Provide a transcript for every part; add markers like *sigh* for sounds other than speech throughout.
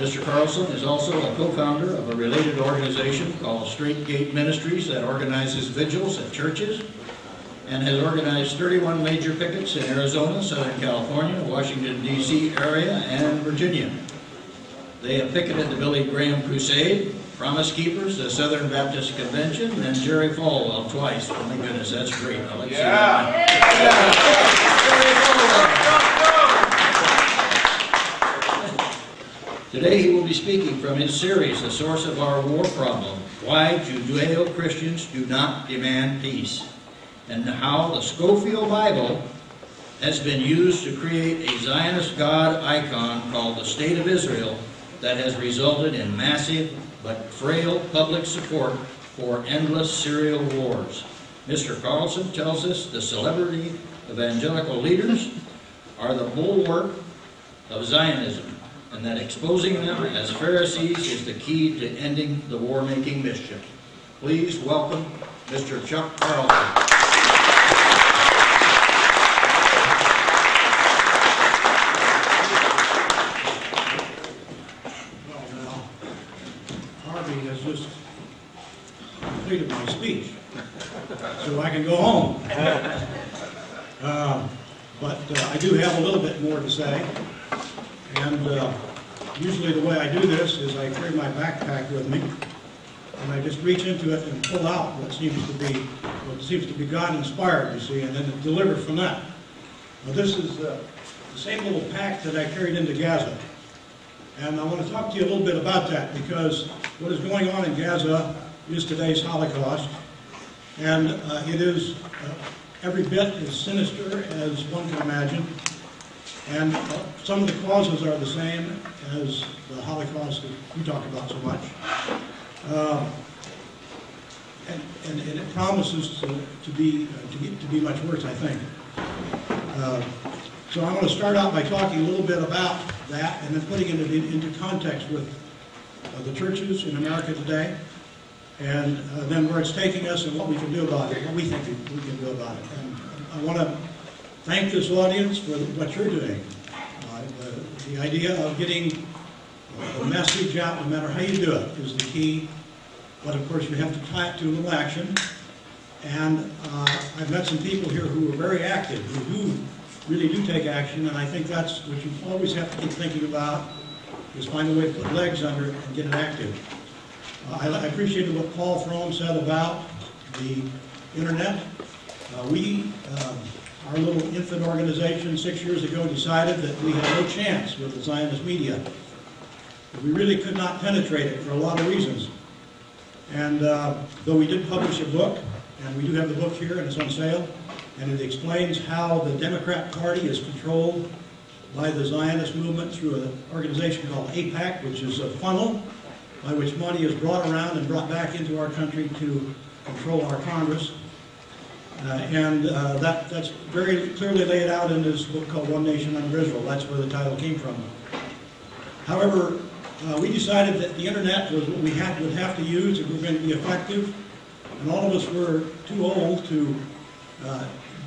Mr. Carlson is also a co-founder of a related organization called Straight Gate Ministries that organizes vigils at churches and has organized 31 major pickets in Arizona, Southern California, Washington DC area, and Virginia. They have picketed the Billy Graham Crusade, Promise Keepers, the Southern Baptist Convention, and Jerry Falwell twice. Oh my goodness, that's great. I like to see that. Today he will be speaking from his series, The Source of Our War Problem, Why Judeo-Christians Do Not Demand Peace, and how the Scofield Bible has been used to create a Zionist God icon called the State of Israel that has resulted in massive but frail public support for endless serial wars. Mr. Carlson tells us the celebrity evangelical leaders are the bulwark of Zionism and that exposing them as Pharisees is the key to ending the war-making mischief. Please welcome Mr. Chuck Carlson. Well, now, Harvey has just completed my speech, so I can go home. *laughs* Uh, But uh, I do have a little bit more to say, and uh, usually the way I do this is I carry my backpack with me, and I just reach into it and pull out what seems to be, what seems to be God-inspired, you see, and then deliver from that. Now, this is uh, the same little pack that I carried into Gaza. And I want to talk to you a little bit about that because what is going on in Gaza is today's Holocaust. And uh, it is uh, every bit as sinister as one can imagine. And uh, some of the causes are the same as the Holocaust that you talk about so much. Uh, and, and, and it promises to, to be uh, to get to be much worse, I think. Uh, so I'm going to start out by talking a little bit about that and then putting it in- into context with uh, the churches in America today and uh, then where it's taking us and what we can do about it, what we think we we can do about it. And I want to thank this audience for what you're doing. Uh, the- The idea of getting the message out, no matter how you do it, is the key. But of course, you have to tie it to a little action. And uh, I've met some people here who are very active, who do, really do take action, and I think that's what you always have to keep thinking about, is find a way to put legs under it and get it active. Uh, I I appreciated what Paul Fromm said about the internet. Uh, We, um, our little infant organization, six years ago, decided that we had no chance with the Zionist media. We really could not penetrate it for a lot of reasons. And uh, though we did publish a book, and we do have the book here, and it's on sale, and it explains how the Democrat Party is controlled by the Zionist movement through an organization called AIPAC, which is a funnel by which money is brought around and brought back into our country to control our Congress. Uh, and uh, that, that's very clearly laid out in this book called One Nation Under Israel. That's where the title came from. However, uh, we decided that the internet was what we had, would have to use if we were going to be effective. And all of us were too old to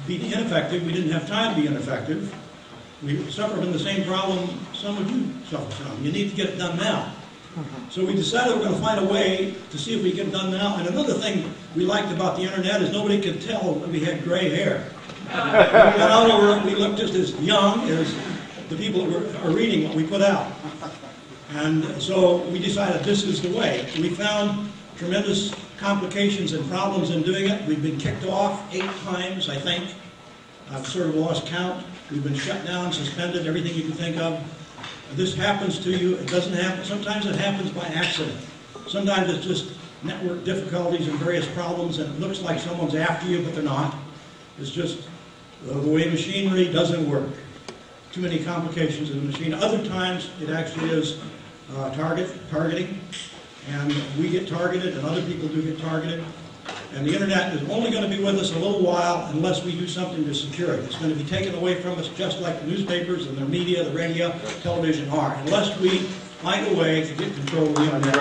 be ineffective. We didn't have time to be ineffective. We suffer from the same problem some of you suffer from. You need to get it done now. So we decided we're going to find a way to see if we get it done now. And another thing we liked about the internet is nobody could tell that we had gray hair. we got out over, we looked just as young as the people that were, are reading what we put out. And so we decided this is the way. We found tremendous complications and problems in doing it. We've been kicked off eight times, I think. I've sort of lost count. We've been shut down, suspended, everything you can think of. This happens to you. It doesn't happen. Sometimes it happens by accident. Sometimes it's just network difficulties and various problems, and it looks like someone's after you, but they're not. It's just uh, the way machinery doesn't work. Too many complications in the machine. Other times, it actually is uh, target targeting, and we get targeted, and other people do get targeted. And the internet is only going to be with us a little while unless we do something to secure it. It's going to be taken away from us just like the newspapers and the media, the radio, television are, unless we find a way to get control of the internet.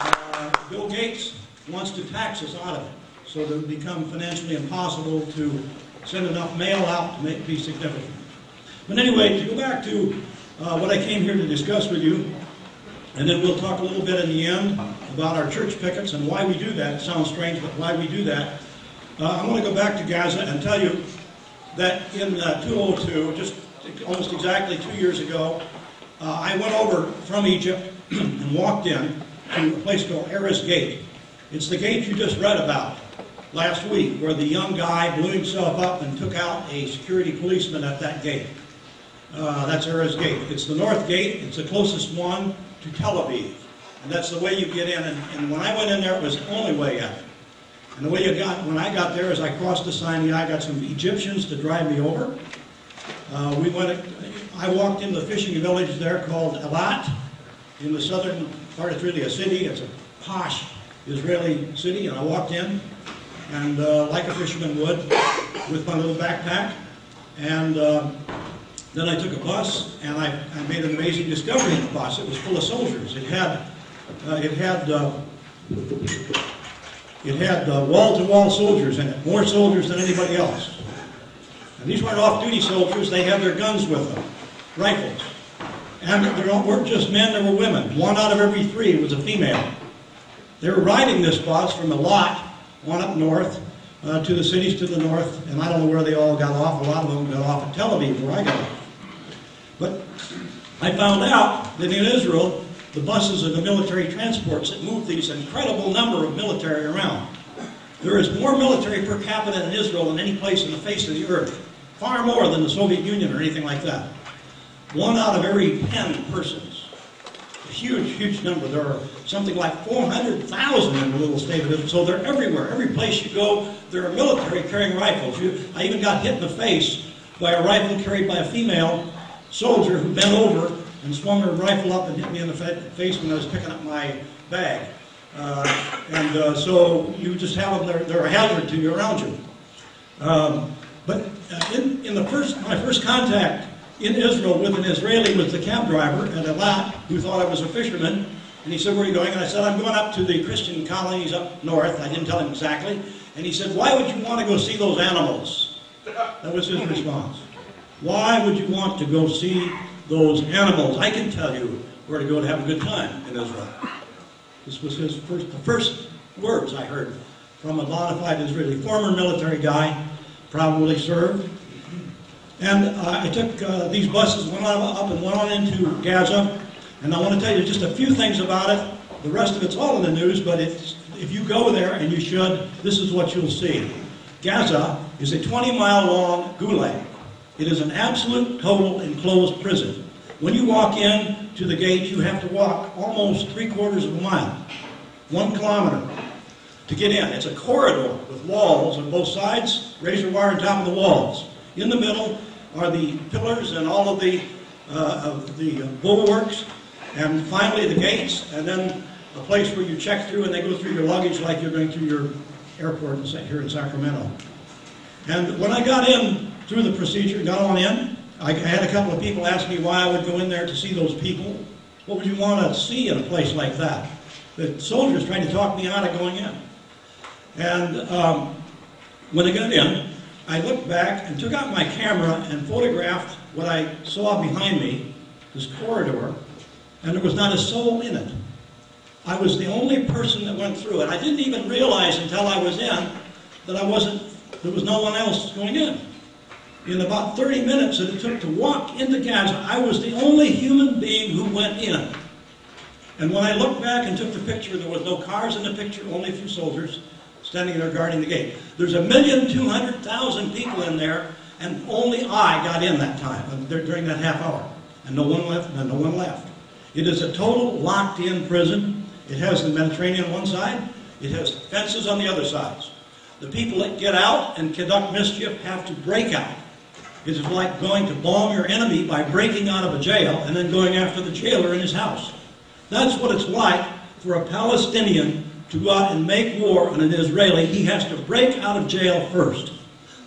Uh, Bill Gates wants to tax us out of it, so that it will become financially impossible to send enough mail out to make be significant. But anyway, to go back to uh, what I came here to discuss with you, and then we'll talk a little bit in the end about our church pickets and why we do that. It sounds strange, but why we do that. Uh, I want to go back to Gaza and tell you that in uh, 2002, just almost exactly two years ago, uh, I went over from Egypt *clears throat* and walked in to a place called Erez Gate. It's the gate you just read about last week, where the young guy blew himself up and took out a security policeman at that gate. Uh, that's Erez Gate. It's the north gate. It's the closest one to Tel Aviv. And that's the way you get in. And, and when I went in there, it was the only way in. And the way you got, when I got there, is I crossed the Sinai. I got some Egyptians to drive me over. Uh, we went, I walked into the fishing village there called Eilat in the southern part. It's really a city. It's a posh Israeli city. And I walked in, and uh, like a fisherman would, with my little backpack. And uh, then I took a bus, and I, I made an amazing discovery in the bus. It was full of soldiers. It had, uh, it had, uh, it had uh, wall-to-wall soldiers in it, more soldiers than anybody else. And these weren't off-duty soldiers. They had their guns with them, rifles. And there weren't just men, there were women. One out of every three was a female. They were riding this bus from a lot, one up north, uh, to the cities to the north, and I don't know where they all got off. A lot of them got off at Tel Aviv, where I got off. But I found out that in Israel, the buses are the military transports that move these incredible number of military around. There is more military per capita in Israel than any place in the face of the earth. Far more than the Soviet Union or anything like that. One out of every ten persons. A huge, huge number. There are something like 400,000 in the little state of Israel. So they're everywhere. Every place you go, there are military carrying rifles. You, I even got hit in the face by a rifle carried by a female soldier who bent over and swung her rifle up and hit me in the face when I was picking up my bag. Uh, and uh, so you just have them, they're, they're a hazard to you around you. Um, but uh, in, in the first, my first contact in Israel with an Israeli was the cab driver at Eilat who thought I was a fisherman. And he said, where are you going? And I said, I'm going up to the Christian colonies up north. I didn't tell him exactly. And he said, why would you want to go see those animals? That was his response. Why would you want to go see those animals? I can tell you where to go to have a good time in Israel. This was his first, the first words I heard from a fide Israeli, former military guy, probably served. And uh, I took uh, these buses, went up and went on into Gaza. And I want to tell you just a few things about it. The rest of it's all in the news, but if, you go there, and you should, this is what you'll see. Gaza is a 20 mile long gulag. It is an absolute, total enclosed prison. When you walk in to the gate, you have to walk almost three quarters of a mile, one kilometer, to get in. It's a corridor with walls on both sides, razor wire on top of the walls. In the middle are the pillars and all of the, uh, of the bulwarks, and finally the gates, and then a place where you check through and they go through your luggage like you're going through your airport here in Sacramento. And when I got in through the procedure, got on in, I had a couple of people ask me why I would go in there to see those people. What would you want to see in a place like that? The soldiers trying to talk me out of going in. And um, when I got in, I looked back and took out my camera and photographed what I saw behind me, this corridor, and there was not a soul in it. I was the only person that went through it. I didn't even realize until I was in that I wasn't, there was no one else going in. In about 30 minutes that it took to walk into Gaza, I was the only human being who went in. And when I looked back and took the picture, there was no cars in the picture, only a few soldiers standing there guarding the gate. There's a million two hundred thousand people in there, and only I got in that time, uh, during that half hour. And no one left, and no one left. It is a total locked-in prison. It has the Mediterranean on one side. It has fences on the other sides. The people that get out and conduct mischief have to break out. It is like going to bomb your enemy by breaking out of a jail and then going after the jailer in his house. That's what it's like for a Palestinian to go out and make war on an Israeli. He has to break out of jail first.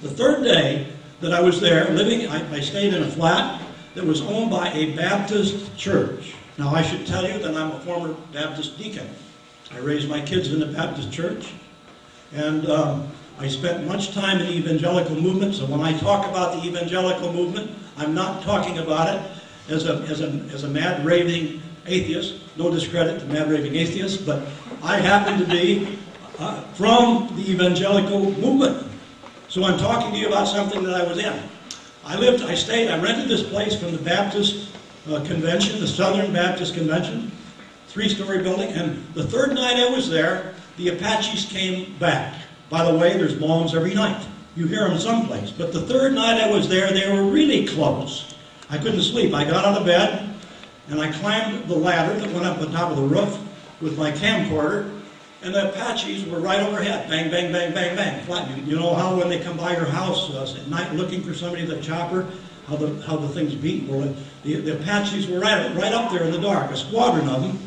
The third day that I was there, living, I, I stayed in a flat that was owned by a Baptist church. Now, I should tell you that I'm a former Baptist deacon. I raised my kids in the Baptist church. And um, I spent much time in the evangelical movement, so when I talk about the evangelical movement, I'm not talking about it as a, as a, as a mad raving atheist. No discredit to mad raving atheists, but I happen to be uh, from the evangelical movement. So I'm talking to you about something that I was in. I lived, I stayed, I rented this place from the Baptist uh, Convention, the Southern Baptist Convention, three-story building, and the third night I was there, the Apaches came back. By the way, there's bombs every night. You hear them someplace. But the third night I was there, they were really close. I couldn't sleep. I got out of bed, and I climbed the ladder that went up on top of the roof with my camcorder, and the Apaches were right overhead. Bang, bang, bang, bang, bang. Flat. You know how when they come by your house uh, at night looking for somebody a chopper, how the, how the things beat? Well, the, the Apaches were right, right up there in the dark, a squadron of them,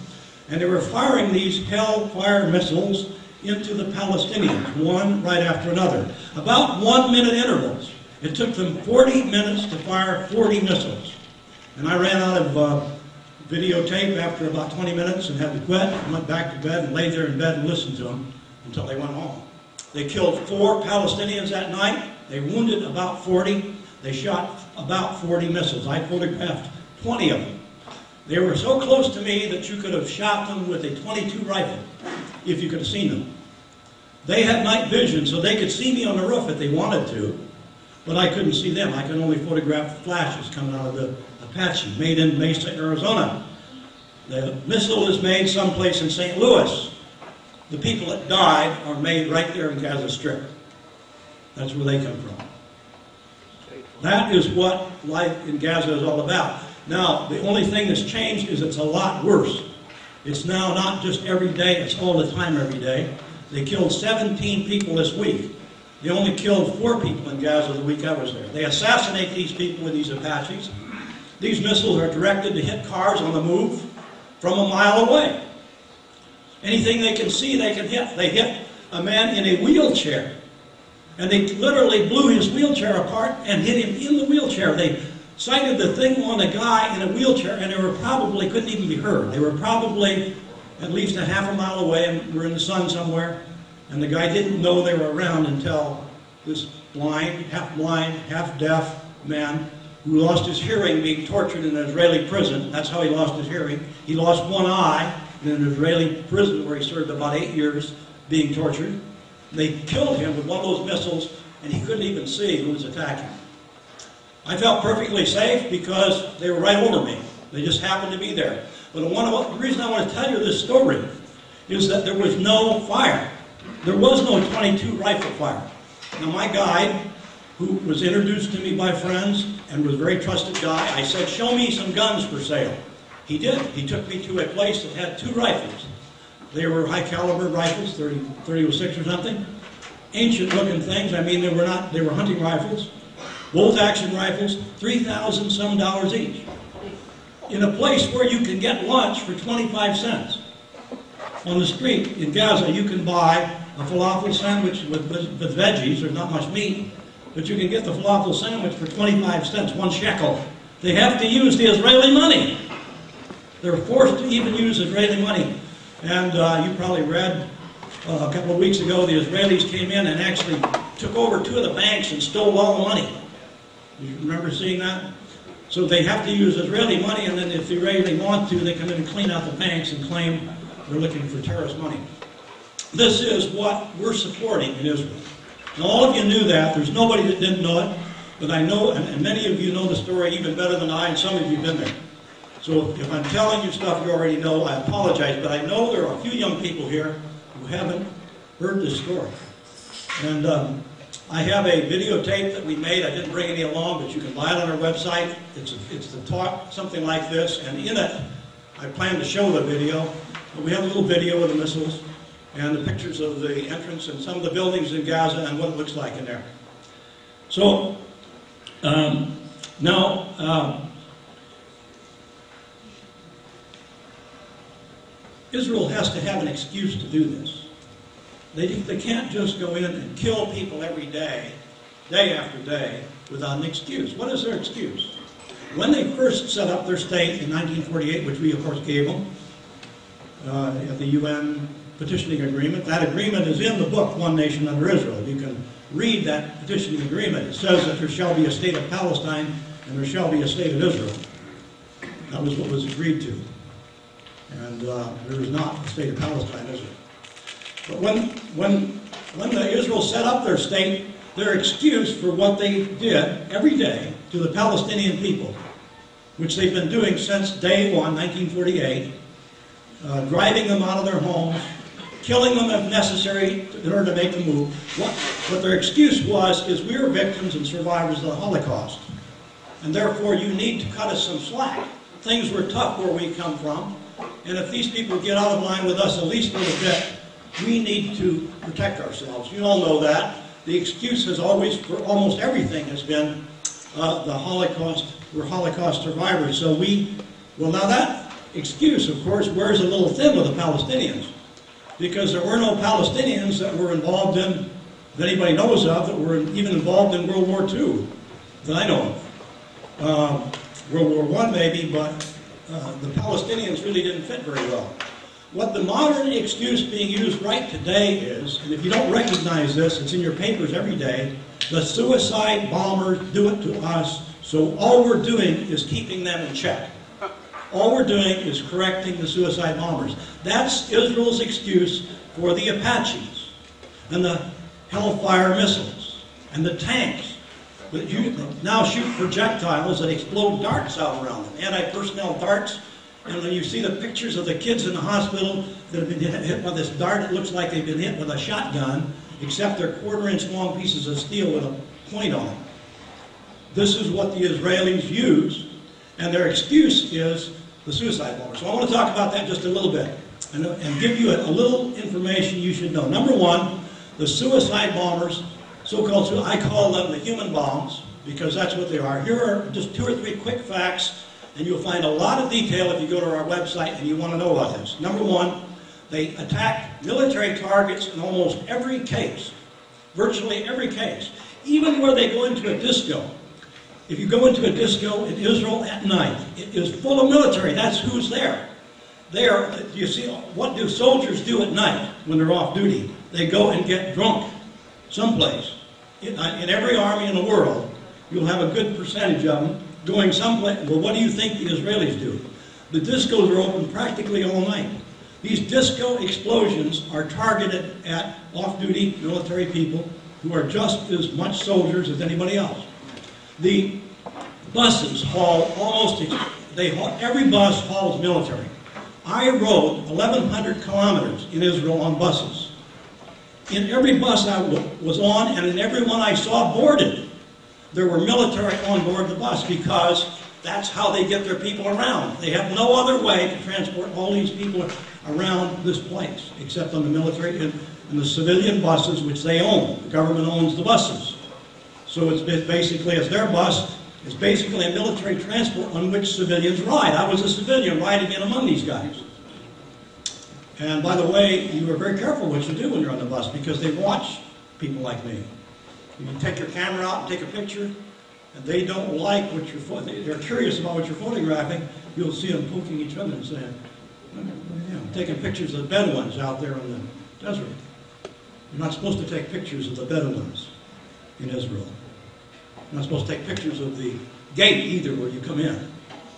and they were firing these Hellfire missiles into the Palestinians, one right after another. About one minute intervals. It took them 40 minutes to fire 40 missiles. And I ran out of uh, videotape after about 20 minutes and had to quit and went back to bed and laid there in bed and listened to them until they went home. They killed four Palestinians that night. They wounded about 40. They shot about 40 missiles. I photographed 20 of them. They were so close to me that you could have shot them with a 22 rifle if you could have seen them. They had night vision, so they could see me on the roof if they wanted to, but I couldn't see them. I could only photograph flashes coming out of the Apache, made in Mesa, Arizona. The missile is made someplace in St. Louis. The people that died are made right there in Gaza Strip. That's where they come from. That is what life in Gaza is all about. Now, the only thing that's changed is it's a lot worse. It's now not just every day, it's all the time every day. They killed 17 people this week. They only killed four people in Gaza the week I was there. They assassinate these people with these Apaches. These missiles are directed to hit cars on the move from a mile away. Anything they can see, they can hit. They hit a man in a wheelchair. And they literally blew his wheelchair apart and hit him in the wheelchair. They sighted the thing on a guy in a wheelchair, and they were probably, couldn't even be heard. They were probably at least a half a mile away and were in the sun somewhere. And the guy didn't know they were around until this blind, half blind, half deaf man who lost his hearing being tortured in an Israeli prison. That's how he lost his hearing. He lost one eye in an Israeli prison where he served about eight years being tortured. They killed him with one of those missiles, and he couldn't even see who was attacking. I felt perfectly safe because they were right over me. They just happened to be there. But the reason I want to tell you this story is that there was no fire. There was no 22 rifle fire. Now my guide, who was introduced to me by friends and was a very trusted guy, I said, show me some guns for sale. He did. He took me to a place that had two rifles. They were high caliber rifles, 30, 30 or something. Ancient looking things. I mean, they were not, they were hunting rifles. Both action rifles, 3,000 some dollars each. In a place where you can get lunch for 25 cents. On the street in Gaza, you can buy a falafel sandwich with, with veggies, there's not much meat, but you can get the falafel sandwich for 25 cents, one shekel. They have to use the Israeli money. They're forced to even use Israeli money. And uh, you probably read uh, a couple of weeks ago, the Israelis came in and actually took over two of the banks and stole all the money. You remember seeing that? So they have to use Israeli money, and then if the Israeli want to, they come in and clean out the banks and claim they're looking for terrorist money. This is what we're supporting in Israel. Now, all of you knew that. There's nobody that didn't know it. But I know, and, many of you know the story even better than I, and some of you have been there. So if I'm telling you stuff you already know, I apologize. But I know there are a few young people here who haven't heard this story. And um, I have a videotape that we made. I didn't bring any along, but you can buy it on our website. It's, it's the talk, something like this. And in it, I plan to show the video. But we have a little video of the missiles and the pictures of the entrance and some of the buildings in Gaza and what it looks like in there. So, um, now, um, Israel has to have an excuse to do this. They, they can't just go in and kill people every day, day after day, without an excuse. What is their excuse? When they first set up their state in 1948, which we of course gave them, uh, at the UN partitioning agreement. That agreement is in the book, One Nation Under Israel. You can read that partitioning agreement. It says that there shall be a state of Palestine and there shall be a state of Israel. That was what was agreed to. And uh, there is not a state of Palestine, is there? But when, when, when the Israel set up their state, their excuse for what they did every day to the Palestinian people, which they've been doing since day one, 1948, uh, driving them out of their homes, killing them if necessary in order to make them move. What, what their excuse was is we are victims and survivors of the Holocaust. And therefore you need to cut us some slack. Things were tough where we come from. And if these people get out of line with us at least a little bit, we need to protect ourselves. You all know that. The excuse has always, for almost everything, has been uh, the Holocaust. We're Holocaust survivors. So we, well, now that excuse, of course, wears a little thin with the Palestinians because there were no Palestinians that were involved in, that anybody knows of, that were even involved in World War II that I know of. Um, World War I maybe, but uh, the Palestinians really didn't fit very well. What the modern excuse being used right today is, and if you don't recognize this, it's in your papers every day, the suicide bombers do it to us, so all we're doing is keeping them in check. All we're doing is correcting the suicide bombers. That's Israel's excuse for the Apaches and the Hellfire missiles and the tanks that you now shoot projectiles that explode darts out around them, anti-personnel darts. And you see the pictures of the kids in the hospital that have been hit by this dart, it looks like they've been hit with a shotgun, except they're quarter-inch long pieces of steel with a point on them. This is what the Israelis use, and their excuse is the suicide bomber. So I want to talk about that just a little bit and, and give you a, a little information you should know. Number one, the suicide bombers so-called, I call them the human bombs, because that's what they are. Here are just two or three quick facts, and you'll find a lot of detail if you go to our website and you want to know about this. Number one, they attack military targets in almost every case, virtually every case, even where they go into a disco. If you go into a disco in Israel at night, it is full of military. That's who's there. There, you see, what do soldiers do at night when they're off duty? They go and get drunk someplace. In, in every army in the world, you'll have a good percentage of them going someplace. Well, what do you think the Israelis do? The discos are open practically all night. These disco explosions are targeted at off-duty military people who are just as much soldiers as anybody else. The buses haul almost, they haul, every bus hauls military. I rode 1,100 kilometers in Israel on buses in every bus I was on and in every one I saw boarded, there were military on board the bus because that's how they get their people around. They have no other way to transport all these people around this place except on the military and, and the civilian buses which they own. The government owns the buses. So it's basically, it's their bus, it's basically a military transport on which civilians ride. I was a civilian riding in among these guys. And by the way, you are very careful what you do when you're on the bus because they watch people like me. You take your camera out and take a picture, and they don't like what you're, they're curious about what you're photographing, you'll see them poking each other and saying, yeah, taking pictures of the Bedouins out there in the desert. You're not supposed to take pictures of the Bedouins in Israel. You're not supposed to take pictures of the gate either where you come in.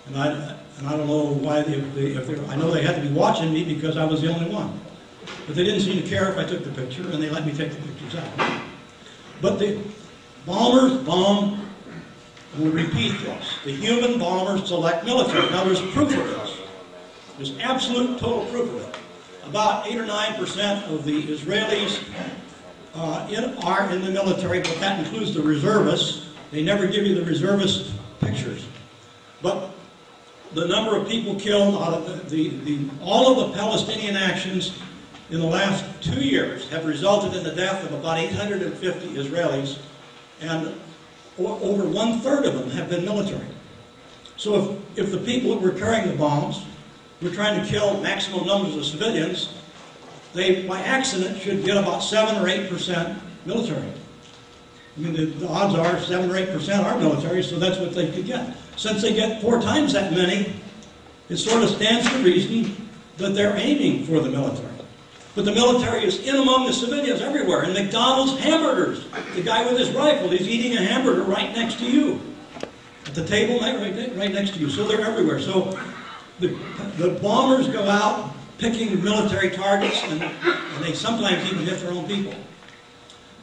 And I, and I don't know why they, they if they, I know they had to be watching me because I was the only one. But they didn't seem to care if I took the picture, and they let me take the pictures out. But the bombers bomb, and we repeat this, the human bombers select military. Now there's proof of this. There's absolute total proof of it. About 8 or 9% of the Israelis uh, in, are in the military, but that includes the reservists. They never give you the reservist pictures. But the number of people killed of the, the, the, all of the Palestinian actions in the last two years have resulted in the death of about 850 Israelis, and over one-third of them have been military. So if, if the people that were carrying the bombs were trying to kill maximum numbers of civilians, they, by accident, should get about 7 or 8% military. I mean, the, the odds are 7 or 8% are military, so that's what they could get. Since they get four times that many, it sort of stands to reason that they're aiming for the military. But the military is in among the civilians everywhere. And McDonald's hamburgers. The guy with his rifle, he's eating a hamburger right next to you. At the table right, right, right next to you. So they're everywhere. So the, the bombers go out picking military targets, and, and they sometimes even hit their own people.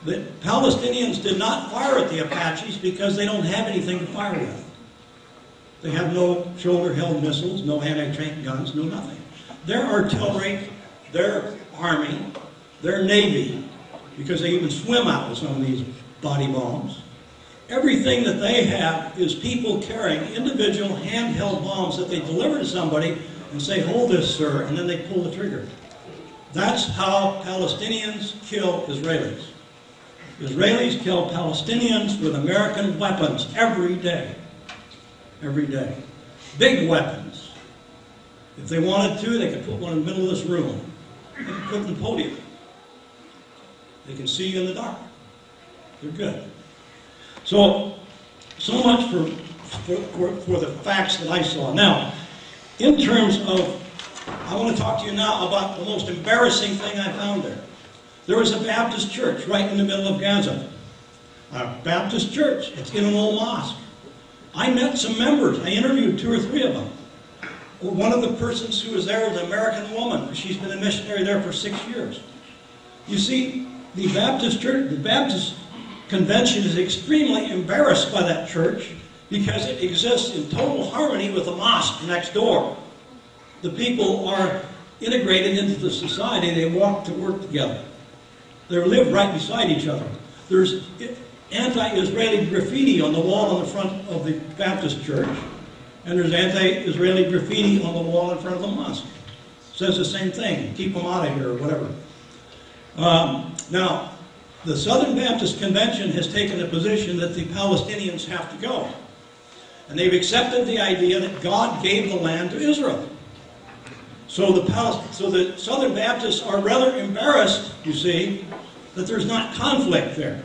The Palestinians did not fire at the Apaches because they don't have anything to fire with. They have no shoulder-held missiles, no anti-tank guns, no nothing. Their artillery, their army, their navy, because they even swim out with some of these body bombs. Everything that they have is people carrying individual handheld bombs that they deliver to somebody and say, hold this, sir, and then they pull the trigger. That's how Palestinians kill Israelis. Israelis kill Palestinians with American weapons every day. Every day. Big weapons. If they wanted to, they could put one in the middle of this room. They could put the podium. They can see you in the dark. They're good. So, so much for, for, for the facts that I saw. Now, in terms of, I want to talk to you now about the most embarrassing thing I found there. There was a Baptist church right in the middle of Gaza. A Baptist church. It's in an old mosque. I met some members. I interviewed two or three of them. One of the persons who was there was an American woman. She's been a missionary there for six years. You see, the Baptist church, the Baptist convention is extremely embarrassed by that church because it exists in total harmony with the mosque next door. The people are integrated into the society. They walk to work together. They live right beside each other. There's anti-Israeli graffiti on the wall on the front of the Baptist church, and there's anti-Israeli graffiti on the wall in front of the mosque. Says the same thing, keep them out of here, or whatever. Um, now, the Southern Baptist Convention has taken the position that the Palestinians have to go. And they've accepted the idea that God gave the land to Israel. So the, so the Southern Baptists are rather embarrassed, you see, that there's not conflict there.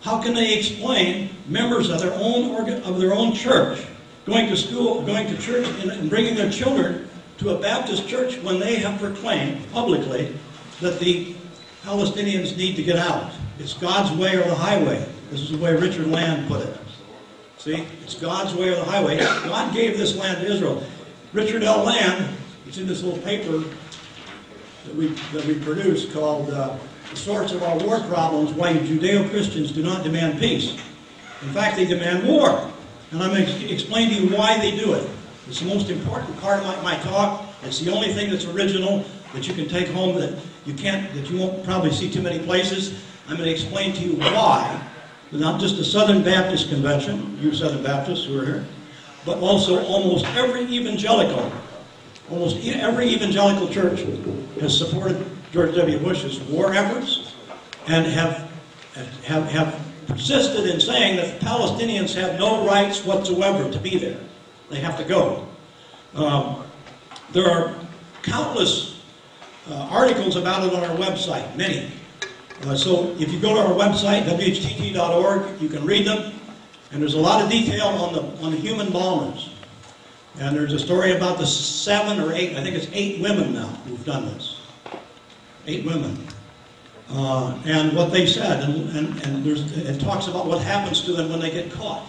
How can they explain members of their own organ, of their own church going to school, going to church, and bringing their children to a Baptist church when they have proclaimed publicly that the Palestinians need to get out? It's God's way or the highway. This is the way Richard Land put it. See, it's God's way or the highway. God gave this land to Israel. Richard L. Land, it's in this little paper that we, that we produced called uh, The Source of Our War Problems, Why Judeo-Christians Do Not Demand Peace. In fact, they demand war. And I'm going to explain to you why they do it. It's the most important part of my, my talk. It's the only thing that's original that you can take home that you can't, that you won't probably see too many places. I'm going to explain to you why not just the Southern Baptist Convention, you Southern Baptists who are here, but also almost every evangelical, almost every evangelical church has supported George W. Bush's war efforts and have, have, have persisted in saying that the Palestinians have no rights whatsoever to be there. They have to go. Um, there are countless uh, articles about it on our website, many. Uh, so if you go to our website, whtt.org, you can read them. And there's a lot of detail on the, on the human bombers. And there's a story about the seven or eight, I think it's eight women now who've done this. Eight women. Uh, and what they said, and, and, and it talks about what happens to them when they get caught.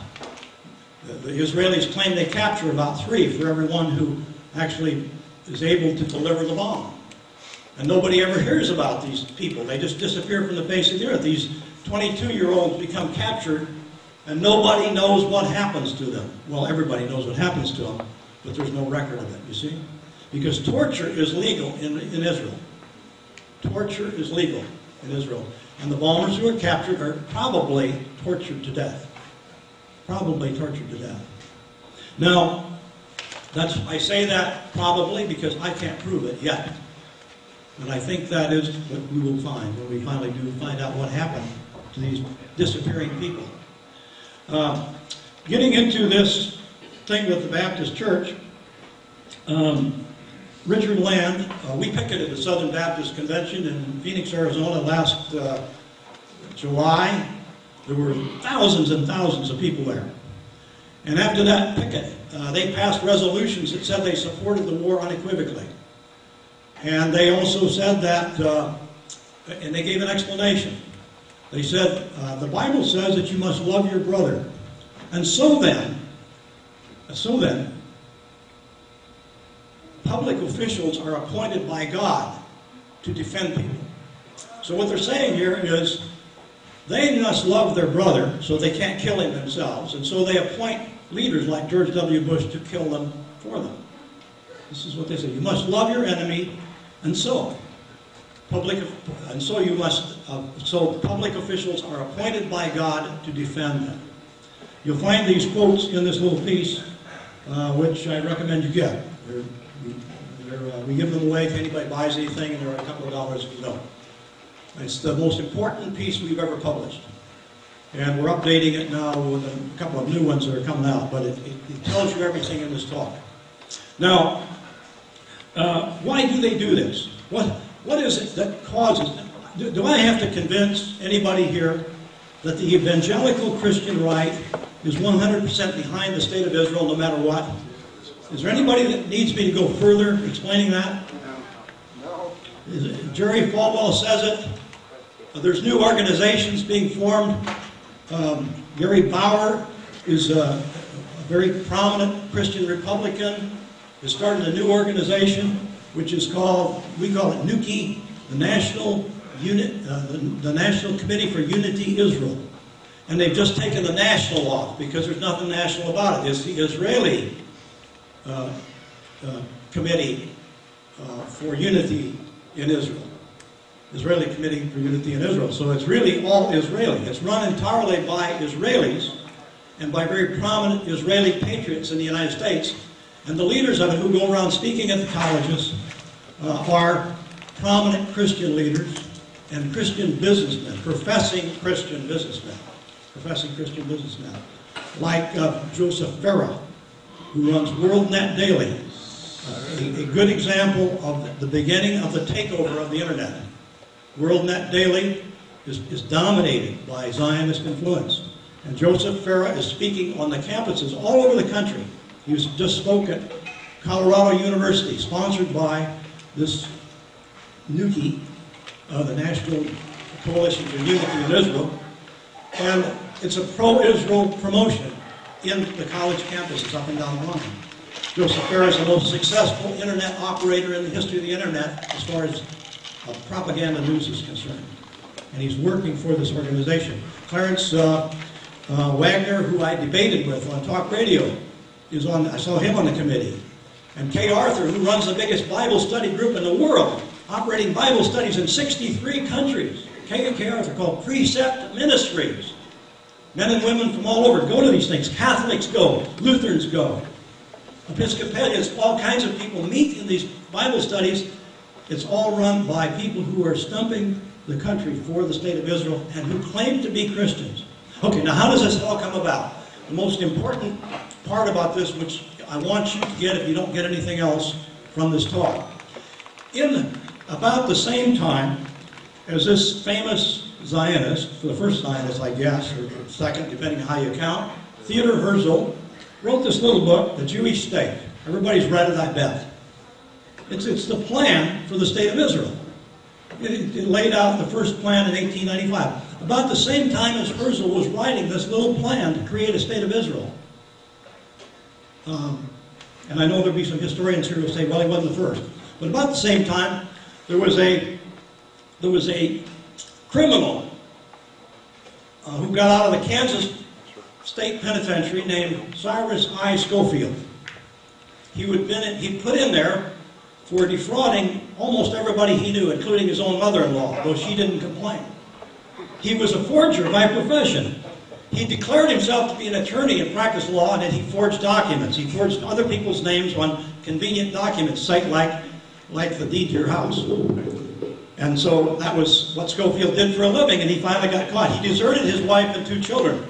The, the Israelis claim they capture about three for every one who actually is able to deliver the bomb. And nobody ever hears about these people. They just disappear from the face of the earth. These 22-year-olds become captured, and nobody knows what happens to them. Well, everybody knows what happens to them, but there's no record of it, you see? Because torture is legal in, in Israel. Torture is legal in Israel. And the bombers who were captured are probably tortured to death. Probably tortured to death. Now, that's, I say that probably because I can't prove it yet. And I think that is what we will find when we finally do find out what happened to these disappearing people. Uh, getting into this thing with the Baptist Church, um, Richard Land, uh, we picketed the Southern Baptist Convention in Phoenix, Arizona last uh, July. There were thousands and thousands of people there. And after that picket, uh, they passed resolutions that said they supported the war unequivocally. And they also said that, uh, and they gave an explanation. They said, uh, the Bible says that you must love your brother. And so then, so then, public officials are appointed by God to defend people. So what they're saying here is they must love their brother so they can't kill him themselves. And so they appoint leaders like George W. Bush to kill them for them. This is what they say. You must love your enemy, and so public, and so you must, uh, so public officials are appointed by God to defend them. You'll find these quotes in this little piece, uh, which I recommend you get. They're, uh, we give them away if anybody buys anything, and they're a couple of dollars if you don't. It's the most important piece we've ever published. And we're updating it now with a couple of new ones that are coming out, but it, it, it tells you everything in this talk. Now, uh, why do they do this? What, what is it that causes do, do I have to convince anybody here that the evangelical Christian right is 100% behind the state of Israel no matter what? Is there anybody that needs me to go further explaining that? No. Is- Jerry Falwell says it. Uh, There's new organizations being formed. Um, Gary Bauer is a, a very prominent Christian Republican. Has started a new organization which is called, we call it NUKI, the National Unit, uh, the, the National Committee for Unity Israel. And they've just taken the national off because there's nothing national about it. It's the Israeli Committee uh, for Unity in Israel. Israeli Committee for Unity in Israel. So it's really all Israeli. It's run entirely by Israelis and by very prominent Israeli patriots in the United States. And the leaders of it who go around speaking at the colleges uh, are prominent Christian leaders and Christian businessmen, professing Christian businessmen, professing Christian businessmen, like uh, Joseph Farah, who runs WorldNet Daily, a, a good example of the beginning of the takeover of the internet. WorldNet Daily is, is dominated by Zionist influence. And Joseph Farah is speaking on the campuses all over the country. He was just spoke at Colorado University, sponsored by this NUKI, uh, the National Coalition for Unity in Israel. And it's a pro-Israel promotion in the college campuses up and down the line. Joseph Farah is the most successful internet operator in the history of the internet as far as uh, propaganda news is concerned. And he's working for this organization. Clarence uh, uh, Wagner, who I debated with on talk radio, is on, I saw him on the committee. And Kay Arthur, who runs the biggest Bible study group in the world, operating Bible studies in 63 countries. And Kay Arthur called Precept Ministries. Men and women from all over go to these things. Catholics go, Lutherans go, Episcopalians, all kinds of people meet in these Bible studies. It's all run by people who are stumping the country for the state of Israel and who claim to be Christians. Okay, now how does this all come about? The most important part about this, which I want you to get if you don't get anything else from this talk. In about the same time as this famous Zionist, for the first Zionist, I guess, or second, depending on how you count, Theodor Herzl wrote this little book, The Jewish State. Everybody's read it, I bet. It's, it's the plan for the state of Israel. It, it laid out the first plan in 1895. About the same time as Herzl was writing this little plan to create a state of Israel. Um, and I know there'll be some historians here who say, well, he wasn't the first. But about the same time, there was a, there was a criminal uh, who got out of the Kansas State Penitentiary named Cyrus I. Scofield. He would been he put in there for defrauding almost everybody he knew, including his own mother-in-law, though she didn't complain. He was a forger by profession. He declared himself to be an attorney and practiced law, and then he forged documents. He forged other people's names on convenient documents, site like, like the deed to your house. And so that was what Scofield did for a living, and he finally got caught. He deserted his wife and two children.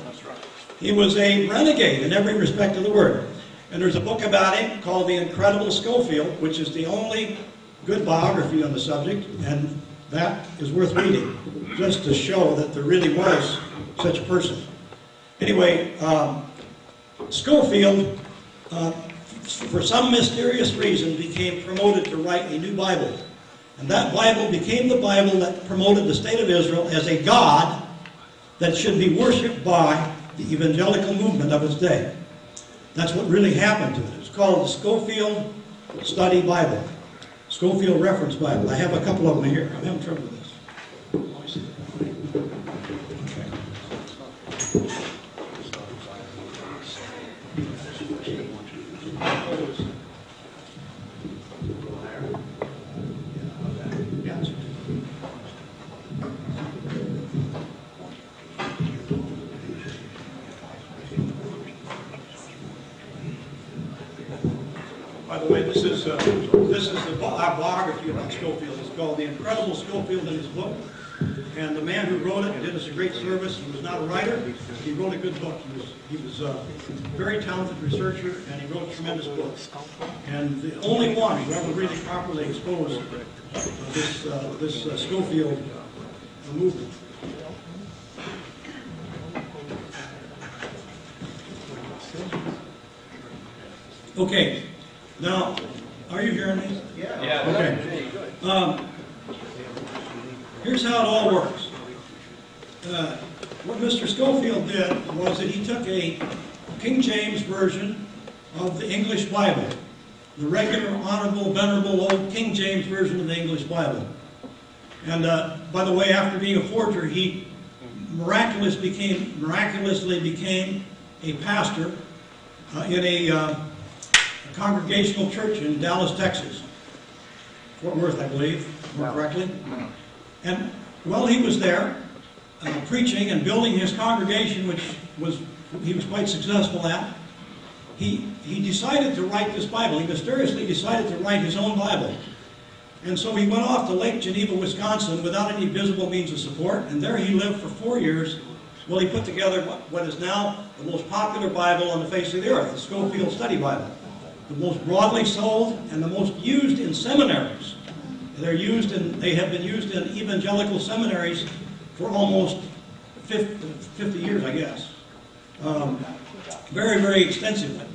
He was a renegade in every respect of the word. And there's a book about him called The Incredible Scofield, which is the only good biography on the subject, and that is worth reading, just to show that there really was such a person. Anyway, um, Scofield, uh, for some mysterious reason, became promoted to write a new Bible And that Bible became the Bible that promoted the state of Israel as a God that should be worshiped by the evangelical movement of its day. That's what really happened to it. It's called the Scofield Study Bible, Scofield Reference Bible. I have a couple of them here. I'm having trouble with this. Let me see. Okay. Yeah, it's- By the way, this is, uh, this is the bi- our biography about Scofield. It's Incredible Scofield in his book. And the man who wrote it did us a great service. He was not a writer. He wrote a good book. He was, he was a very talented researcher, and he wrote a tremendous book. And the only one who ever really properly exposed this, uh, this uh, Scofield uh, movement. Okay, now, are you hearing me? Yeah. Okay. Um, Here's how it all works. Uh, What Mr. Scofield did was that he took a King James version of the English Bible, the regular, honorable, venerable old King James version of the English Bible. And uh, by the way, after being a forger, he miraculous became, miraculously became a pastor uh, in a uh, a congregational church in Dallas, Texas. Fort Worth, I believe, more correctly. And while he was there, uh, preaching and building his congregation, which was he was quite successful at, he, he decided to write this Bible. He mysteriously decided to write his own Bible. And so he went off to Lake Geneva, Wisconsin, without any visible means of support, and there he lived for four years while he put together what, what is now the most popular Bible on the face of the earth, the Scofield Study Bible. The most broadly sold and the most used in seminaries. They're used in, they have been used in evangelical seminaries for almost 50, 50 years, I guess. Um, very, very extensively.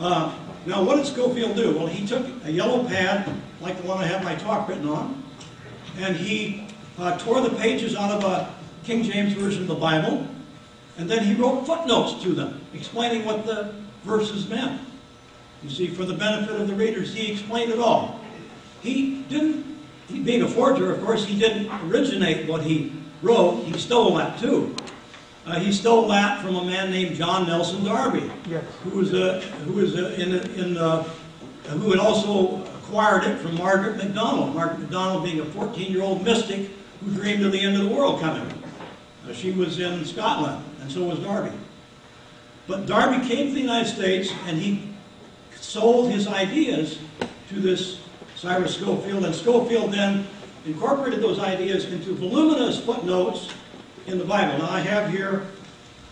Uh, now, what did Scofield do? Well, he took a yellow pad, like the one I have my talk written on, and he uh, tore the pages out of a King James version of the Bible, and then he wrote footnotes to them, explaining what the verses meant. You see, for the benefit of the readers, he explained it all. He didn't, he being a forger, of course, he didn't originate what he wrote. He stole that too. Uh, he stole that from a man named John Nelson Darby, who was a, who was a, in, in uh, who had also acquired it from Margaret MacDonald. Margaret MacDonald being a 14-year-old mystic who dreamed of the end of the world coming. Uh, she was in Scotland, and so was Darby. But Darby came to the United States, and he sold his ideas to this Cyrus Scofield, and Scofield then incorporated those ideas into voluminous footnotes in the Bible. Now I have here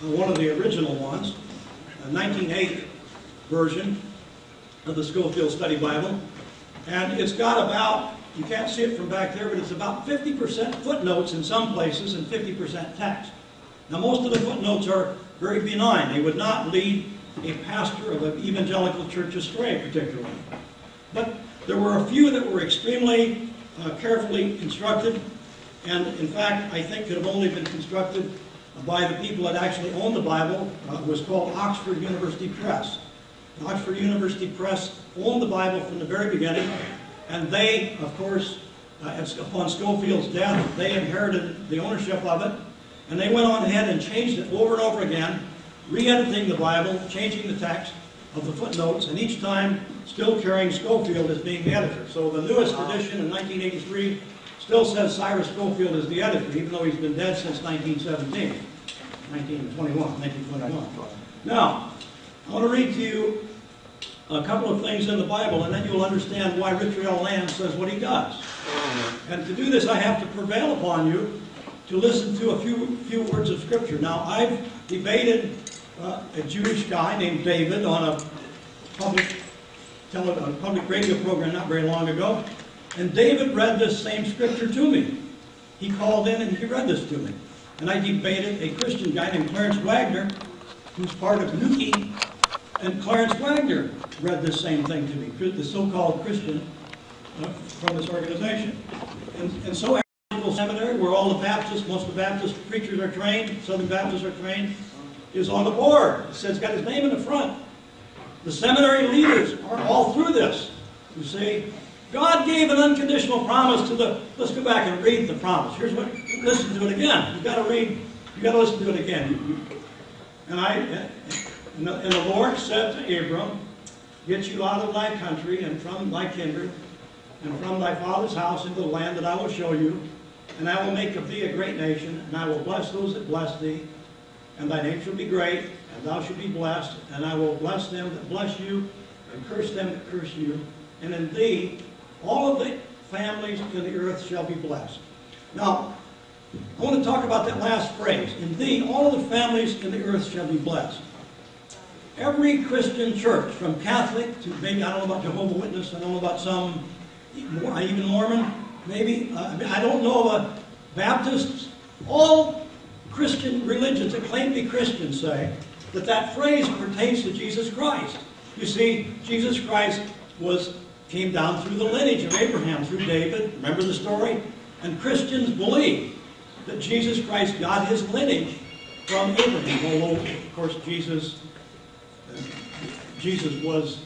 uh, one of the original ones, a 1908 version of the Scofield Study Bible, and it's got about, you can't see it from back there, but it's about 50% footnotes in some places and 50% text. Now most of the footnotes are very benign. They would not lead a pastor of an evangelical church astray particularly. But there were a few that were extremely uh, carefully constructed, and in fact, I think could have only been constructed by the people that actually owned the Bible. Uh, it was called Oxford University Press. Oxford University Press owned the Bible from the very beginning, and they, of course, uh, upon Scofield's death, they inherited the ownership of it, and they went on ahead and changed it over and over again, re-editing the Bible, changing the text of the footnotes, and each time still carrying Scofield as being the editor. So the newest edition in 1983 still says Cyrus Scofield is the editor, even though he's been dead since 1917, 1921, 1921. Now, I want to read to you a couple of things in the Bible, and then you'll understand why Richard L. Land says what he does. And to do this, I have to prevail upon you to listen to a few, few words of Scripture. Now, I've debated uh, a Jewish guy named David on a public, tele, a public radio program not very long ago, and David read this same Scripture to me. He called in and he read this to me. And I debated a Christian guy named Clarence Wagner, who's part of Nuki, and Clarence Wagner read this same thing to me, the so-called Christian uh, from this organization. And, and so Seminary, where all the Baptists, most of the Baptist preachers are trained, Southern Baptists are trained, is on the board. It says, got his name in the front. The seminary leaders are all through this. You see, God gave an unconditional promise to the, let's go back and read the promise. Here's what, listen to it again. You've got to read, you've got to listen to it again. And I, and the, and the Lord said to Abram, Get you out of thy country and from thy kindred and from thy father's house into the land that I will show you, and I will make of thee a great nation, and I will bless those that bless thee, and thy name shall be great, and thou shalt be blessed, and I will bless them that bless you, and curse them that curse you, and in thee all of the families in the earth shall be blessed. Now, I want to talk about that last phrase. In thee all of the families in the earth shall be blessed. Every Christian church, from Catholic to maybe, I don't know about Jehovah Witness, I don't know about some, even Mormon, maybe, uh, I don't know about Baptists, all Christian religions that claim to be Christian say that that phrase pertains to Jesus Christ. You see, Jesus Christ was came down through the lineage of Abraham, through David. Remember the story? And Christians believe that Jesus Christ got his lineage from Abraham, although, of course, Jesus Jesus was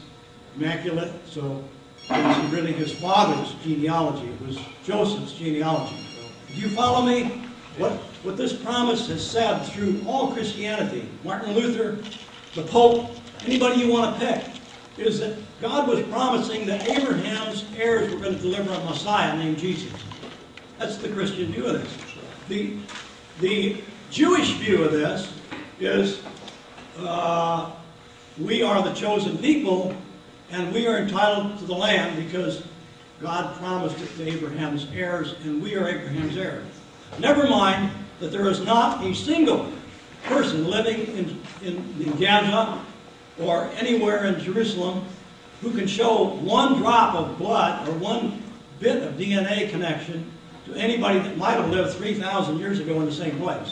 immaculate, so it was really his father's genealogy. It was Joseph's genealogy. Do you follow me? What, what this promise has said through all Christianity, Martin Luther, the Pope, anybody you want to pick, is that God was promising that Abraham's heirs were going to deliver a Messiah named Jesus. That's the Christian view of this. The, the Jewish view of this is uh, we are the chosen people, and we are entitled to the land because God promised it to Abraham's heirs, and we are Abraham's heirs. Never mind that there is not a single person living in, in, in Gaza or anywhere in Jerusalem who can show one drop of blood or one bit of DNA connection to anybody that might have lived 3,000 years ago in the same place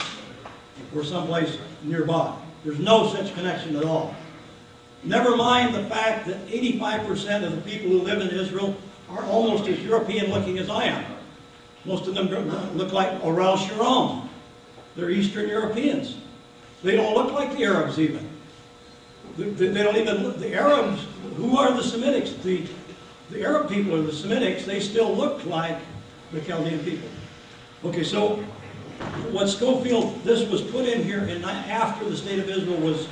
or someplace nearby. There's no such connection at all. Never mind the fact that 85% of the people who live in Israel are almost as European looking as I am. Most of them look like Ariel Sharon. They're Eastern Europeans. They don't look like the Arabs even. They don't even, the Arabs, who are the Semitics? The, the Arab people are the Semitics. They still look like the Chaldean people. Okay, so what Scofield, this was put in here in, after the state of Israel was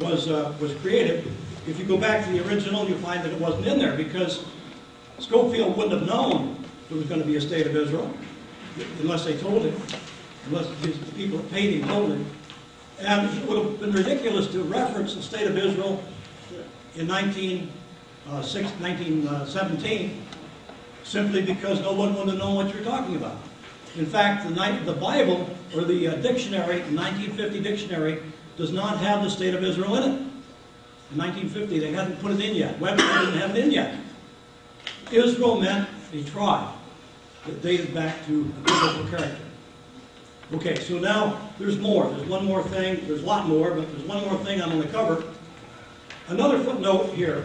was, uh, was created. If you go back to the original, you'll find that it wasn't in there because Scofield wouldn't have known there was going to be a state of Israel unless they told him, unless the people him told. And it would have been ridiculous to reference the state of Israel in 19, uh, 6, 1917 simply because no one would have known what you're talking about. In fact, the, the Bible, or the uh, dictionary, the 1950 dictionary, does not have the state of Israel in it. In 1950, they hadn't put it in yet. Webster didn't have it in yet. Israel meant a tribe that dated back to a biblical character. Okay, so now there's more. There's one more thing. There's a lot more, but there's one more thing I'm going to cover. Another footnote here.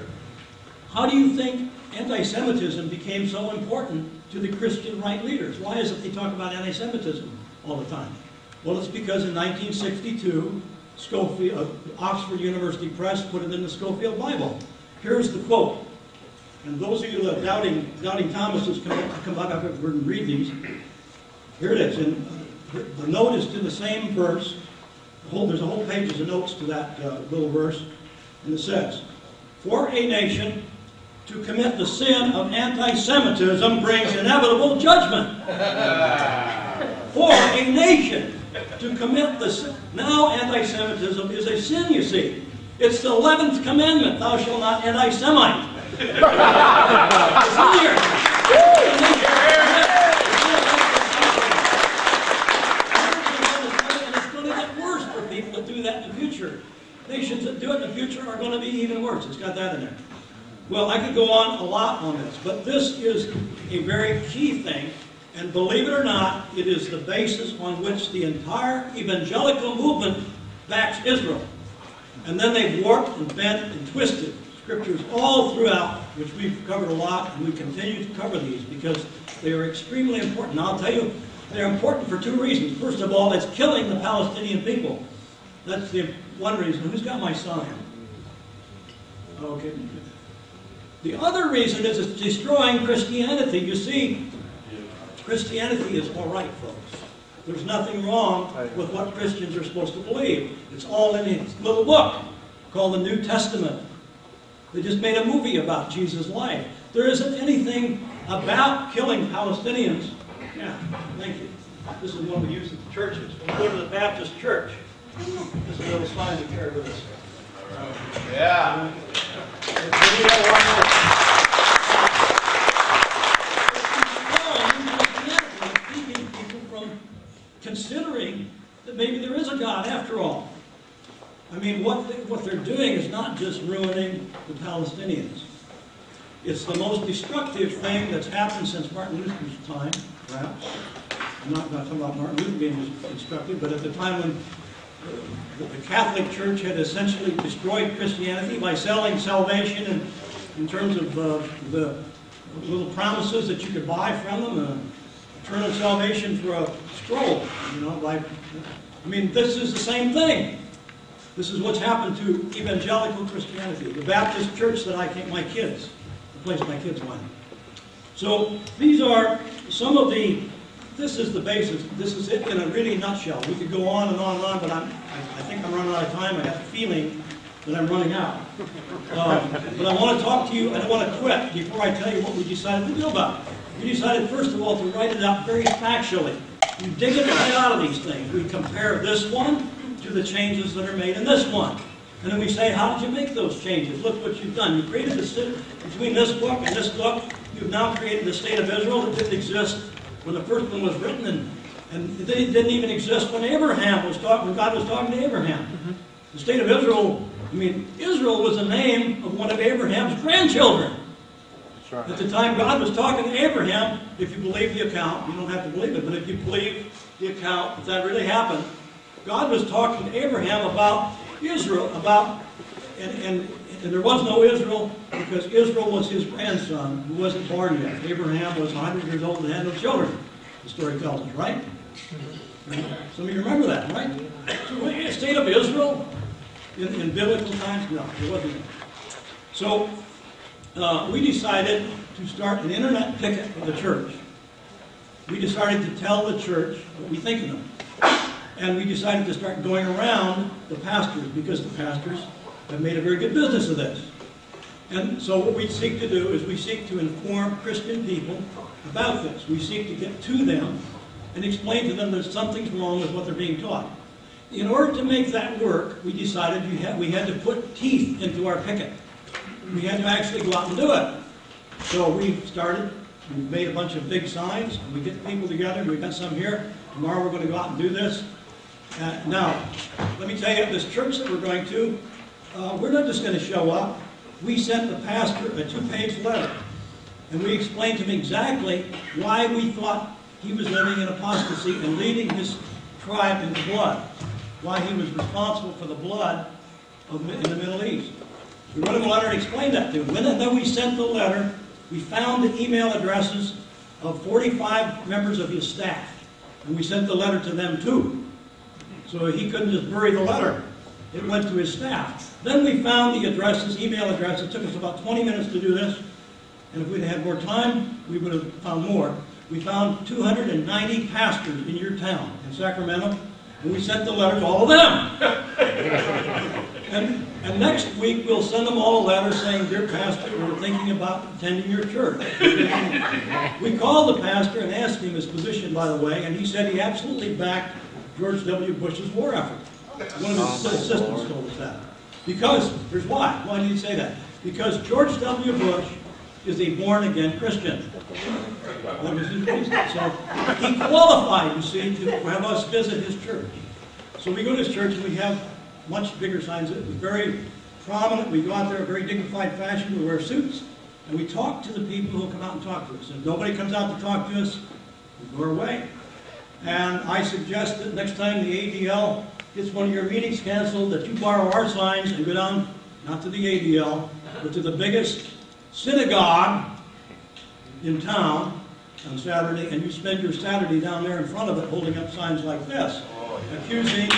How do you think anti-Semitism became so important to the Christian right leaders? Why is it they talk about anti-Semitism all the time? Well, it's because in 1962, Scofield, uh, Oxford University Press put it in the Scofield Bible. Here's the quote. And those of you that are doubting, doubting Thomases come, come back up and read these. Here it is. And the note is to the same verse. The whole, there's a whole page of notes to that uh, little verse. And it says, For a nation to commit the sin of anti-Semitism brings inevitable judgment. *laughs* For a nation to commit the sin. Now anti-Semitism is a sin, you see. It's the 11th commandment, thou shalt not anti-Semite. *laughs* it's in here. And it's going to get worse for people that do that in the future. Nations that do it in the future are going to be even worse. It's got that in there. Well, I could go on a lot on this, but this is a very key thing and believe it or not, it is the basis on which the entire evangelical movement backs Israel. And then they've warped and bent and twisted scriptures all throughout which we've covered a lot, and we continue to cover these because they are extremely important. Now, I'll tell you, they're important for two reasons. First of all, it's killing the Palestinian people. That's the one reason. Who's got my sign? Okay. The other reason is it's destroying Christianity. You see, Christianity is all right, folks. There's nothing wrong with what Christians are supposed to believe. It's all in a little book called the New Testament. They just made a movie about Jesus' life. There isn't anything about killing Palestinians. Yeah, thank you. This is one we use at the churches. When we go to the Baptist church, is a little sign we carry with us. Yeah. Considering that maybe there is a God after all. I mean, what, they- what they're doing is not just ruining the Palestinians. It's the most destructive thing that's happened since Martin Luther's time, perhaps. I'm not going to talk about Martin Luther being destructive, but at the time when the Catholic Church had essentially destroyed Christianity by selling salvation in, in terms of uh, the little promises that you could buy from them, uh, eternal salvation for a scroll, you know, by, I mean, this is the same thing. This is what's happened to evangelical Christianity, the Baptist church that I came, my kids, the place my kids went. So these are some of the, this is the basis, this is it in a really nutshell. We could go on and on and on, but I'm, I, I think I'm running out of time. I have a feeling that I'm running out. Um, but I want to talk to you, and I don't want to quit before I tell you what we decided to do about it. We decided, first of all, to write it out very factually. We dig it right out of these things. We compare this one to the changes that are made in this one. And then we say, how did you make those changes? Look what you've done. You created the state, between this book and this book, you've now created the state of Israel that didn't exist when the first one was written, and, and it didn't even exist when Abraham was talking, when God was talking to Abraham. Mm-hmm. The state of Israel, I mean, Israel was the name of one of Abraham's grandchildren. At the time God was talking to Abraham, if you believe the account, you don't have to believe it, but if you believe the account, if that really happened, God was talking to Abraham about Israel, about, and, and, and there was no Israel because Israel was his grandson who wasn't born yet. Abraham was 100 years old and had no children, the story tells us, right? Some of you remember that, right? So, the state of Israel in, in biblical times? No, it wasn't. So, uh, we decided to start an internet picket for the church. We decided to tell the church what we think of them. And we decided to start going around the pastors because the pastors have made a very good business of this. And so what we seek to do is we seek to inform Christian people about this. We seek to get to them and explain to them that something's wrong with what they're being taught. In order to make that work, we decided we had, we had to put teeth into our picket. We had to actually go out and do it. So we started, we made a bunch of big signs, we get people together, we've got some here. Tomorrow we're going to go out and do this. Uh, now, let me tell you, this church that we're going to, uh, we're not just going to show up. We sent the pastor a two-page letter, and we explained to him exactly why we thought he was living in apostasy and leading his tribe in blood, why he was responsible for the blood of, in the Middle East. We wrote him a letter and explained that to him. When then we sent the letter, we found the email addresses of 45 members of his staff, and we sent the letter to them too. So he couldn't just bury the letter. It went to his staff. Then we found the addresses, email addresses. It took us about 20 minutes to do this. And if we'd had more time, we would have found more. We found 290 pastors in your town, in Sacramento, and we sent the letter to all of them. and, and next week, we'll send them all a letter saying, Dear Pastor, we're thinking about attending your church. we called the pastor and asked him his position, by the way, and he said he absolutely backed George W. Bush's war effort. One of his oh, assistants told us that. Because, here's why. Why do you say that? Because George W. Bush is a born-again Christian. So he qualified, you see, to have us visit his church. So we go to his church and we have much bigger signs. It was very prominent. We go out there in a very dignified fashion. We wear suits and we talk to the people who come out and talk to us. If nobody comes out to talk to us, we go our way. And I suggest that next time the ADL gets one of your meetings canceled, that you borrow our signs and go down, not to the ADL, but to the biggest synagogue in town on Saturday, and you spend your Saturday down there in front of it holding up signs like this, accusing.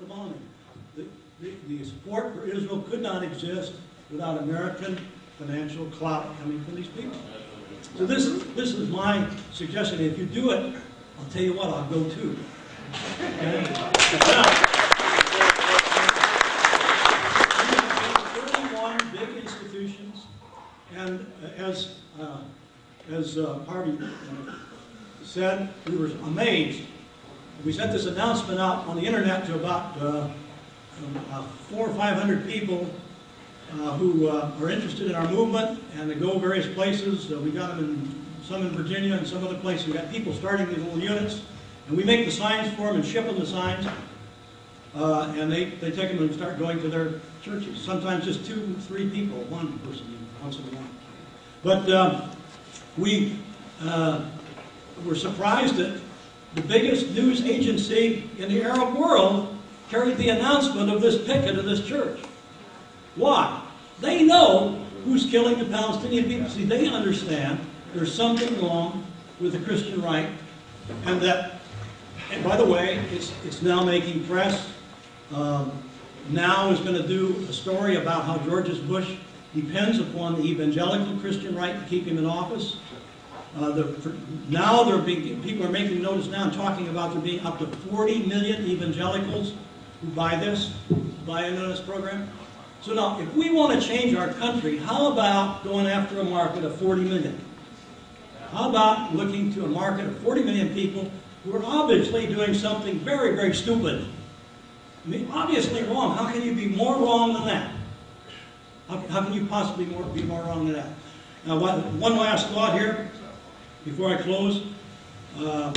The bombing. The, the, the support for Israel could not exist without American financial clout coming from these people. So this, this is my suggestion. If you do it, I'll tell you what, I'll go too. Okay? Now, 31 big institutions, and as, uh, as uh, Harvey uh, said, we were amazed. We sent this announcement out on the internet to about uh, uh, four or five hundred people uh, who uh, are interested in our movement and they go various places. Uh, we got them in, some in Virginia and some other places. We got people starting these little units. And we make the signs for them and ship them the signs. Uh, and they, they take them and start going to their churches. Sometimes just two, three people, one person once in a while. But we uh, were surprised that the biggest news agency in the Arab world carried the announcement of this picket of this church. Why? They know who's killing the Palestinian people. See, they understand there's something wrong with the Christian right, and that, and by the way, it's, it's now making press. Um, now is going to do a story about how George Bush depends upon the evangelical Christian right to keep him in office. Uh, the, for, now they're being, people are making notice now and talking about there being up to 40 million evangelicals who buy this, buy into this program. So now, if we want to change our country, how about going after a market of 40 million? How about looking to a market of 40 million people who are obviously doing something very, very stupid? I mean, obviously wrong. How can you be more wrong than that? How, how can you possibly more, be more wrong than that? Now, one, one last thought here before I close. Uh,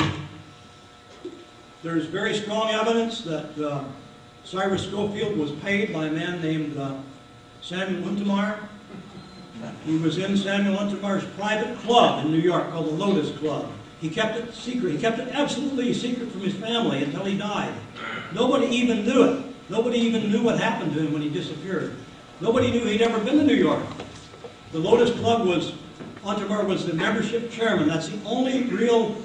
there's very strong evidence that uh, Cyrus Scofield was paid by a man named uh, Samuel Untermyer. He was in Samuel Untermyer's private club in New York called the Lotus Club. He kept it secret. He kept it absolutely secret from his family until he died. Nobody even knew it. Nobody even knew what happened to him when he disappeared. Nobody knew he'd ever been to New York. The Lotus Club was, Untermyer was the membership chairman. That's the only real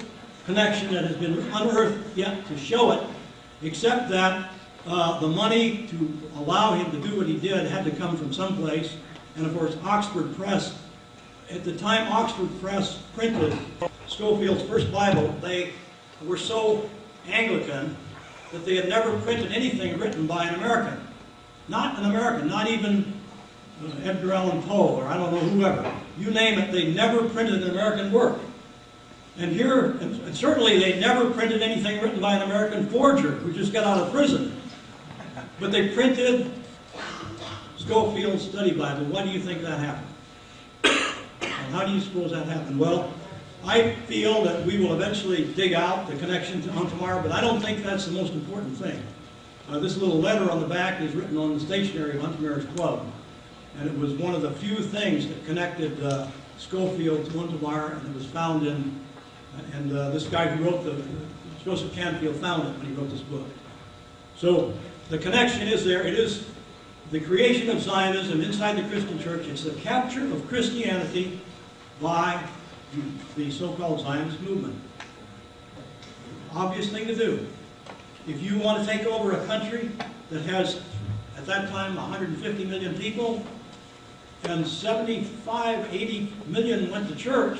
connection that has been unearthed yet to show it, except that uh, the money to allow him to do what he did had to come from someplace. And of course, Oxford Press, at the time Oxford Press printed Scofield's first Bible, they were so Anglican that they had never printed anything written by an American. Not an American, not even uh, Edgar Allan Poe or I don't know whoever. You name it, they never printed an American work. And here, and certainly they never printed anything written by an American forger who just got out of prison. But they printed Scofield's study Bible. Why do you think that happened? And how do you suppose that happened? Well, I feel that we will eventually dig out the connection to Untermyer, but I don't think that's the most important thing. Uh, this little letter on the back is written on the stationery of Untermyer's club. And it was one of the few things that connected uh, Scofield to Untermyer, and it was found in, and uh, this guy who wrote the, Joseph Canfield found it when he wrote this book. So the connection is there. It is the creation of Zionism inside the Christian church. It's the capture of Christianity by the so-called Zionist movement. Obvious thing to do. If you want to take over a country that has, at that time, 150 million people, and 75, 80 million went to church,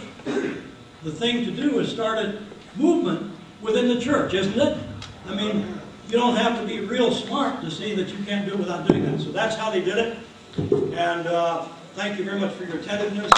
the thing to do is start a movement within the church, isn't it? I mean, you don't have to be real smart to see that you can't do it without doing that. So that's how they did it. And uh, thank you very much for your attentiveness.